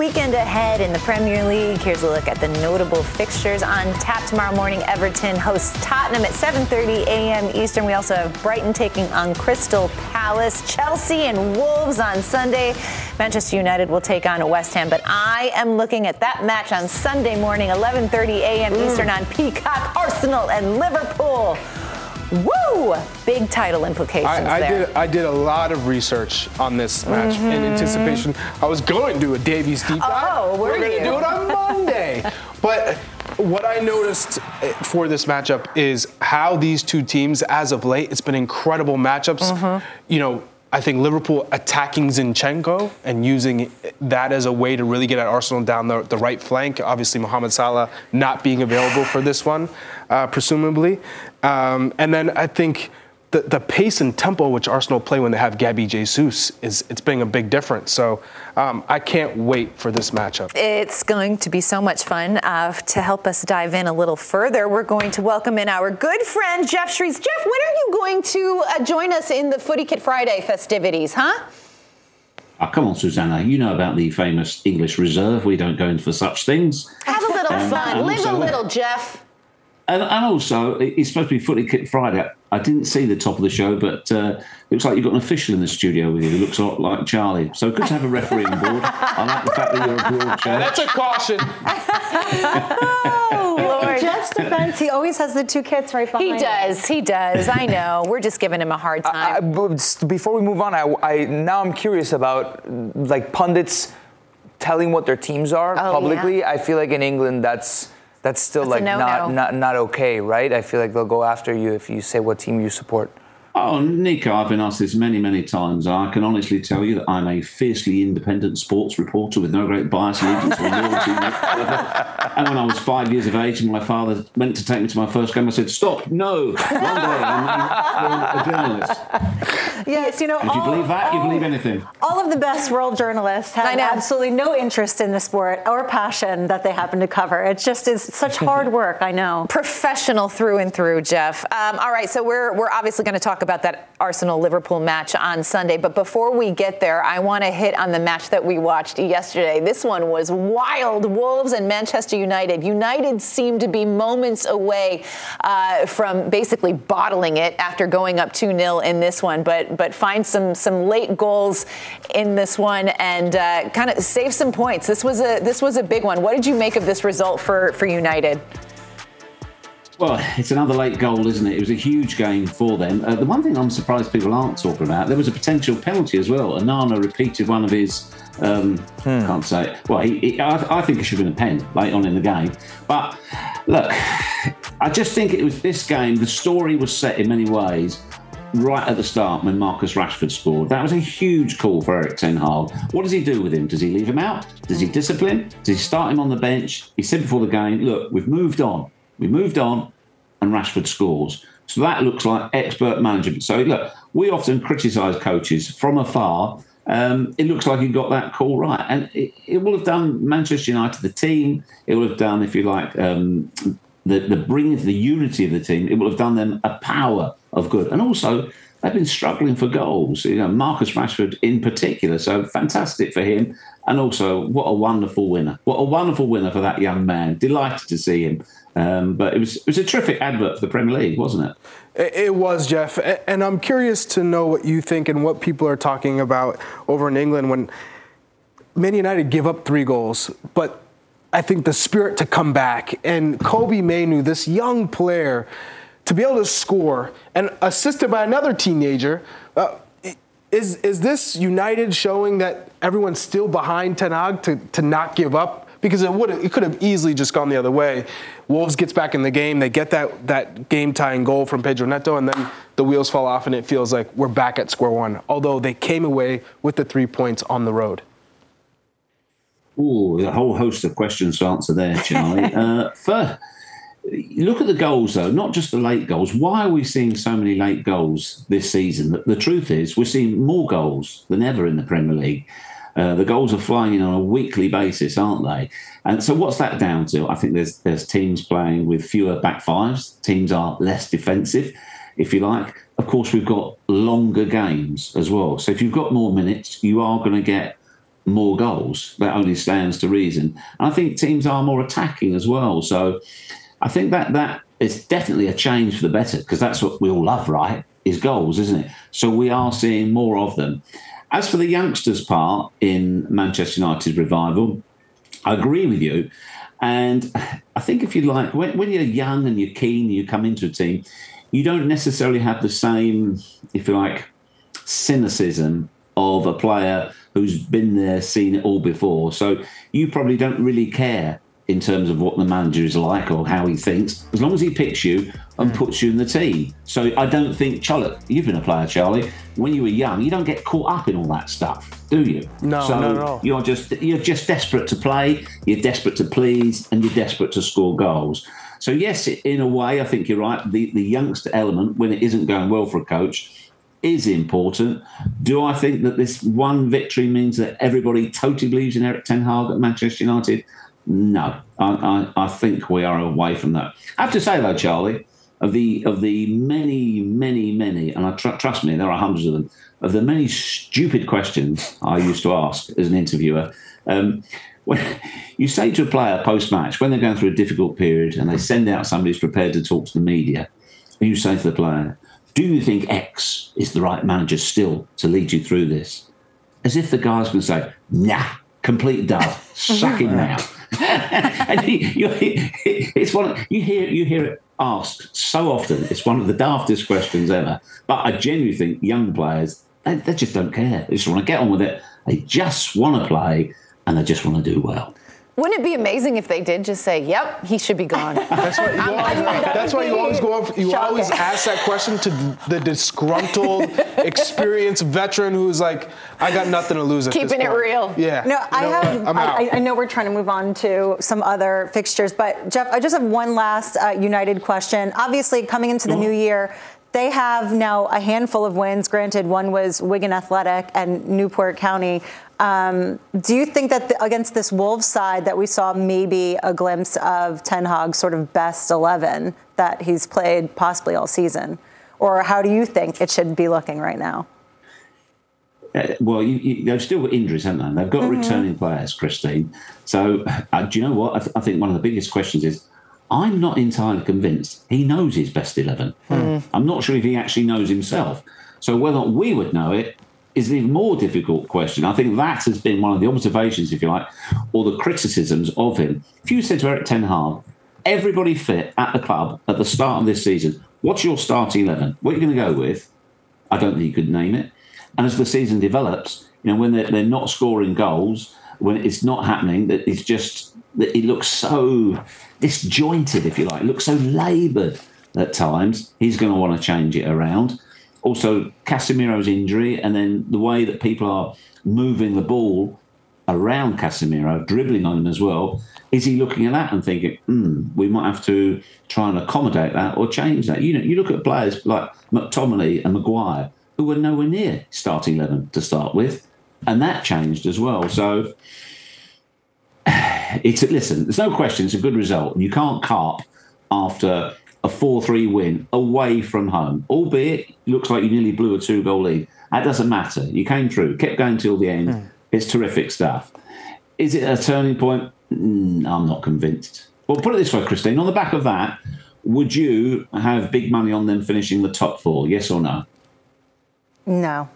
weekend ahead in the Premier League. Here's a look at the notable fixtures on tap tomorrow morning. Everton hosts Tottenham at 7:30 a.m. Eastern. We also have Brighton taking on Crystal Palace, Chelsea and Wolves on Sunday. Manchester United will take on West Ham, but I am looking at that match on Sunday morning, 11:30 a.m. Mm. Eastern on Peacock. Arsenal and Liverpool. Woo! Big title implications I, I there. Did, I did a lot of research on this match mm-hmm. in anticipation. I was going to do a Davies deep dive. Oh, were We're going to do it on Monday. but what I noticed eh, for this matchup is how these two teams, as of late, it's been incredible matchups. Mm-hmm. You know, I think Liverpool attacking Zinchenko and using that as a way to really get at Arsenal down the, the right flank. Obviously, Mohamed Salah not being available for this one, uh, presumably. Um, and then I think the, the pace and tempo which Arsenal play when they have Gabby Jesus is it's being a big difference. So um, I can't wait for this matchup. It's going to be so much fun. Uh, to help us dive in a little further, we're going to welcome in our good friend Geoff Shreeves. Geoff, when are you going to uh, join us in the Footy Kit Friday festivities, huh? Oh, come on, Susannah. You know about the famous English reserve. We don't go in for such things. Have a little um, fun. Live a little, Geoff. And, and also, it's supposed to be Footy Kit Friday. I didn't see the top of the show, but uh, looks like you've got an official in the studio with you who looks a lot like Charlie. So good to have a referee on board. I like the fact that you're a broad chair. That's a caution. oh, Lord. Geoff's defense, he always has the two kits right behind He does. He does. I know. We're just giving him a hard time. Uh, before we move on, I, I, now I'm curious about like pundits telling what their teams are oh, publicly. Yeah. I feel like in England that's that's still that's like not, not not okay, right? I feel like they'll go after you if you say what team you support. Oh, Nico, I've been asked this many, many times. I can honestly tell you that I'm a fiercely independent sports reporter with no great bias, allegiance, or loyalty. And when I was five years of age and my father went to take me to my first game, I said, "Stop! No! One day I'm a journalist." Yes, you know. If all, you believe that, you believe anything. All of the best world journalists have absolutely no interest in the sport or passion that they happen to cover. It just is such hard work. I know. Professional through and through, Geoff. Um, all right, so we're we're obviously going to talk about that Arsenal Liverpool match on Sunday. But before we get there, I want to hit on the match that we watched yesterday. This one was wild. Wolves and Manchester United. United seemed to be moments away uh, from basically bottling it after going up 2 0 in this one, but but find some some late goals in this one and uh, kind of save some points. This was a this was a big one. What did you make of this result for for United? Well, it's another late goal, isn't it? It was a huge game for them. Uh, the one thing I'm surprised people aren't talking about, there was a potential penalty as well. Onana repeated one of his, um, hmm. can't say it. Well, he, he, I, I, think it should have been a pen late on in the game. But look, I just think it was this game, the story was set in many ways right at the start when Marcus Rashford scored. That was a huge call for Erik Ten Hag. What does he do with him? Does he leave him out? Does he discipline? Does he start him on the bench? He said before the game, look, we've moved on. We moved on, and Rashford scores. So that looks like expert management. So look, we often criticise coaches from afar. Um, it looks like he got that call right, and it, it, will have done Manchester United, the team. It will have done, if you like, um, the the bringing the unity of the team. It will have done them a power of good, and also they've been struggling for goals. You know, Marcus Rashford in particular. So fantastic for him, and also what a wonderful winner! What a wonderful winner for that young man. Delighted to see him. Um, but it was it was a terrific advert for the Premier League, wasn't it? It was, Geoff. And I'm curious to know what you think and what people are talking about over in England when Man United give up three goals, but I think the spirit to come back and Kobbie Mainoo, this young player, to be able to score and assisted by another teenager. Uh, is is this United showing that everyone's still behind Ten Hag to, to not give up? Because it would it could have easily just gone the other way. Wolves gets back in the game. They get that, that game tying goal from Pedro Neto, and then the wheels fall off, and it feels like we're back at square one. Although they came away with the three points on the road. Oh, a whole host of questions to answer there, Charlie. uh, first, look at the goals, though, not just the late goals. Why are we seeing so many late goals this season? The, the truth is, we're seeing more goals than ever in the Premier League. Uh, the goals are flying in on a weekly basis, aren't they? And so, what's that down to? I think there's there's teams playing with fewer back fives. Teams are less defensive, if you like. Of course, we've got longer games as well. So if you've got more minutes, you are going to get more goals. That only stands to reason. And I think teams are more attacking as well. So I think that that is definitely a change for the better because that's what we all love, right? Is goals, isn't it? So we are seeing more of them. As for the youngsters' part in Manchester United's revival, I agree with you. And I think if you like, when, when you're young and you're keen, you come into a team, you don't necessarily have the same, if you like, cynicism of a player who's been there, seen it all before. So you probably don't really care in terms of what the manager is like or how he thinks, as long as he picks you and mm. puts you in the team. So I don't think, Charlie, you've been a player, Charlie. When you were young, you don't get caught up in all that stuff, do you? No, so no, no. You're just you're just desperate to play. You're desperate to please, and you're desperate to score goals. So yes, in a way, I think you're right. The the youngster element, when it isn't going well for a coach, is important. Do I think that this one victory means that everybody totally believes in Erik Ten Hag at Manchester United? No, I, I, I, think we are away from that. I have to say though, Charlie, of the of the many, many, many, and I tr- trust me, there are hundreds of them. Of the many stupid questions I used to ask as an interviewer, um, when you say to a player post match when they're going through a difficult period and they send out somebody who's prepared to talk to the media, and you say to the player, "Do you think X is the right manager still to lead you through this?" As if the guy's going to say, "Nah, complete dud, suck it now." and you, it's one you hear you hear it asked so often. It's one of the daftest questions ever. But I genuinely think young players they, they just don't care. They just want to get on with it. They just want to play and they just want to do well. Wouldn't it be amazing if they did just say, "Yep, he should be gone"? that's why you, always, that's why you always go. Up, you always ask that question to the disgruntled, experienced veteran who's like, "I got nothing to lose." Keeping it real. Yeah. No, I have. I, I, know we're trying to move on to some other fixtures, but Geoff, I just have one last uh, United question. Obviously, coming into the mm-hmm. new year, they have now a handful of wins. Granted, one was Wigan Athletic and Newport County. Um, do you think that the, against this Wolves side that we saw maybe a glimpse of Ten Hag's sort of best 11 that he's played possibly all season? Or how do you think it should be looking right now? Uh, well, you, you, they've still got injuries, haven't they? They've got mm-hmm. returning players, Christine. So, uh, do you know what? I, th- I, think one of the biggest questions is I'm not entirely convinced he knows his best 11. Mm. I'm not sure if he actually knows himself. So, whether we would know it is an even more difficult question. I think that has been one of the observations, if you like, or the criticisms of him. If you said to Erik Ten Hag, everybody fit at the club at the start of this season, what's your starting 11? What are you going to go with? I don't think you could name it. And as the season develops, you know, when they're, they're not scoring goals, when it's not happening, that it's just, that it looks so disjointed, if you like, it looks so laboured at times, he's going to want to change it around also Casemiro's injury, and then the way that people are moving the ball around Casemiro, dribbling on him as well. Is he looking at that and thinking, hmm, we might have to try and accommodate that or change that? You know, you look at players like McTominay and Maguire, who were nowhere near starting 11 to start with, and that changed as well. So, it's a, listen, there's no question, it's a good result. And you can't carp after a 4 3 win away from home, albeit looks like you nearly blew a two goal lead. That doesn't matter. You came through, kept going till the end. Mm. It's terrific stuff. Is it a turning point? Mm, I'm not convinced. Well, put it this way, Christine. On the back of that, would you have big money on them finishing the top four? Yes or no? No.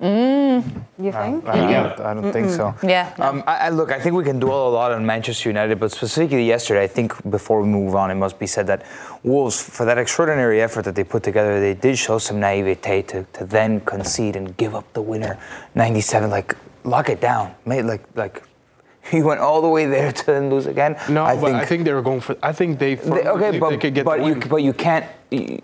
Mm, you think? I, I, don't, I don't think so. Yeah. Um, I, I, look, I think we can dwell a lot on Manchester United, but specifically yesterday, I think before we move on, it must be said that Wolves, for that extraordinary effort that they put together, they did show some naivete to, to then concede and give up the winner, 97. Like, lock it down. Made like like he went all the way there to then lose again. No, I but think, I think they were going for. I think they. they okay, they, but, they could get but you but you can't. You,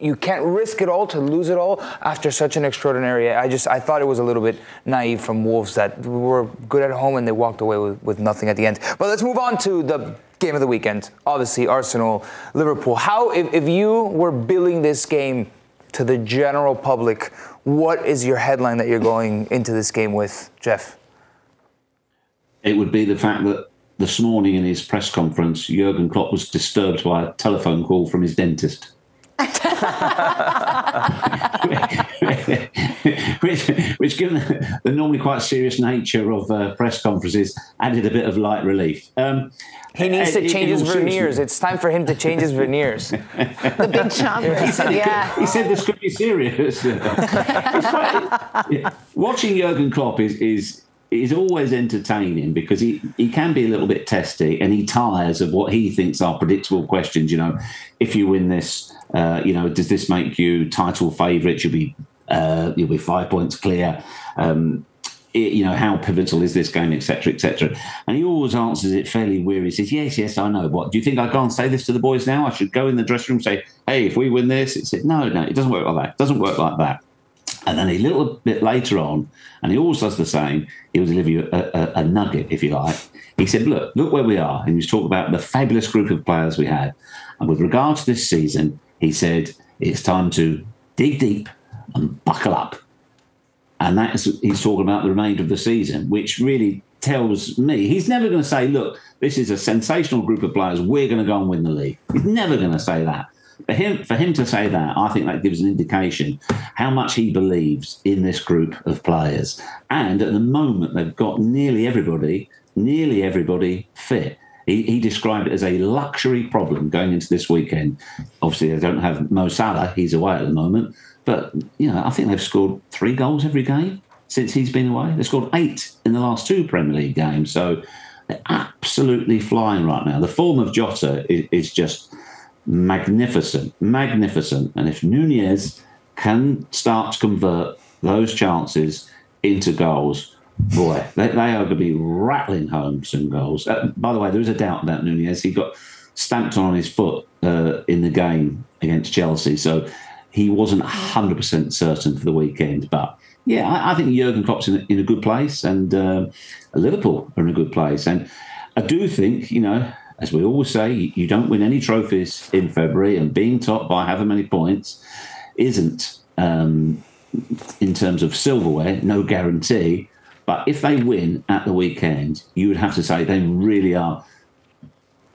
you can't risk it all to lose it all after such an extraordinary. I just I thought it was a little bit naive from Wolves that were good at home and they walked away with, with nothing at the end. But let's move on to the game of the weekend. Obviously, Arsenal, Liverpool. How if, if you were billing this game to the general public, what is your headline that you're going into this game with, Geoff? It would be the fact that this morning in his press conference, Jurgen Klopp was disturbed by a telephone call from his dentist. Which, which given the normally quite serious nature of uh, press conferences, added a bit of light relief. Um, he needs to change his veneers. It's time for him to change his veneers. the big chompers, yeah. He said this could be serious. quite, watching Jurgen Klopp is, is is always entertaining because he, he can be a little bit testy and he tires of what he thinks are predictable questions. You know, if you win this, uh, you know, does this make you title favourite? You'll be uh, you'll be five points clear. Um, it, you know, how pivotal is this game, etc., etc. And he always answers it fairly weary. He says, "Yes, yes, I know. What do you think? I can't say this to the boys now. I should go in the dressing room and say, hey, if we win this, it's it. No, no, it doesn't work like that. It doesn't work like that." And then a little bit later on, and he always does the same, he will deliver you a, a, a, nugget, if you like. He said, Look, look where we are. And he was talking about the fabulous group of players we had. And with regard to this season, he said, It's time to dig deep and buckle up. And that's he's talking about the remainder of the season, which really tells me he's never going to say, Look, this is a sensational group of players. We're going to go and win the league. He's never going to say that for him for him to say that, I think that gives an indication how much he believes in this group of players. And at the moment, they've got nearly everybody, nearly everybody fit. He, he, described it as a luxury problem going into this weekend. Obviously, they don't have Mo Salah; he's away at the moment. But you know, I think they've scored three goals every game since he's been away. They scored eight in the last two Premier League games. So they're absolutely flying right now. The form of Jota is, is just magnificent, magnificent. And if Nunez can start to convert those chances into goals, boy, they, they are going to be rattling home some goals. Uh, by the way, there is a doubt about Nunez. He got stamped on his foot uh, in the game against Chelsea, so he wasn't 100% certain for the weekend. But yeah, I, I think Jurgen Klopp's in, in, a good place, and uh, Liverpool are in a good place. And I do think, you know, as we always say, you don't win any trophies in February, and being top by however many points isn't, um, in terms of silverware, no guarantee. But if they win at the weekend, you would have to say they really are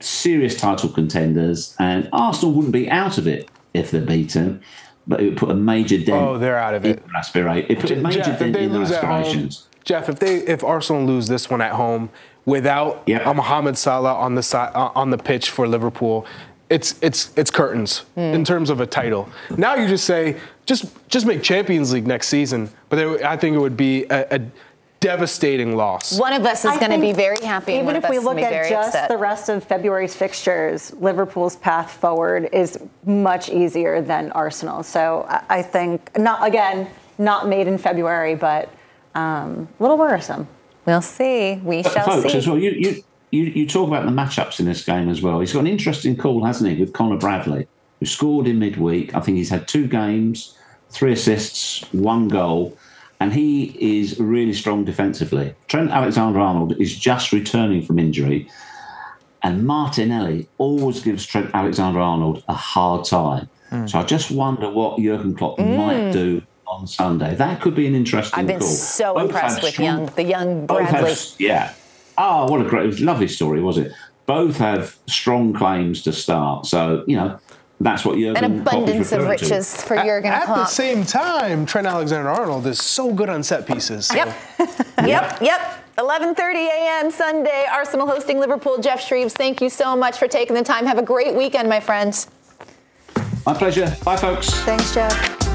serious title contenders, and Arsenal wouldn't be out of it if they're beaten. But it would put a major dent. Oh, they're out of it. Aspirate. It put a major Geoff, dent in their aspirations. Geoff, if they if Arsenal lose this one at home, without yep. a Mohamed Salah on the side, uh, on the pitch for Liverpool, it's it's it's curtains mm. in terms of a title. Now you just say just just make Champions League next season, but I think it would be a, a devastating loss. One of us is going to be very happy. Even if we look at just upset. the rest of February's fixtures, Liverpool's path forward is much easier than Arsenal. So I think not again not made in February, but um, a little worrisome. We'll see. We but shall folks, see. as well, you, you, you, you talk about the matchups in this game as well. He's got an interesting call, hasn't he, with Conor Bradley, who scored in midweek. I think he's had two games, three assists, one goal, and he is really strong defensively. Trent Alexander Arnold is just returning from injury, and Martinelli always gives Trent Alexander Arnold a hard time. Mm. So I just wonder what Jurgen Klopp mm. might do on Sunday. That could be an interesting I've been call. so both impressed with strong, young, the young Bradley. Have, yeah. Oh, what a great, it was a lovely story, was it? Both have strong claims to start. So, you know, that's what Jurgen An abundance of riches to. for Jurgen At, at the same time, Trent Alexander-Arnold is so good on set pieces. So. Yep. yep, yep. 11:30 a.m. Sunday, Arsenal hosting Liverpool. Geoff Shreeves, thank you so much for taking the time. Have a great weekend, my friends. My pleasure. Bye, folks. Thanks, Geoff.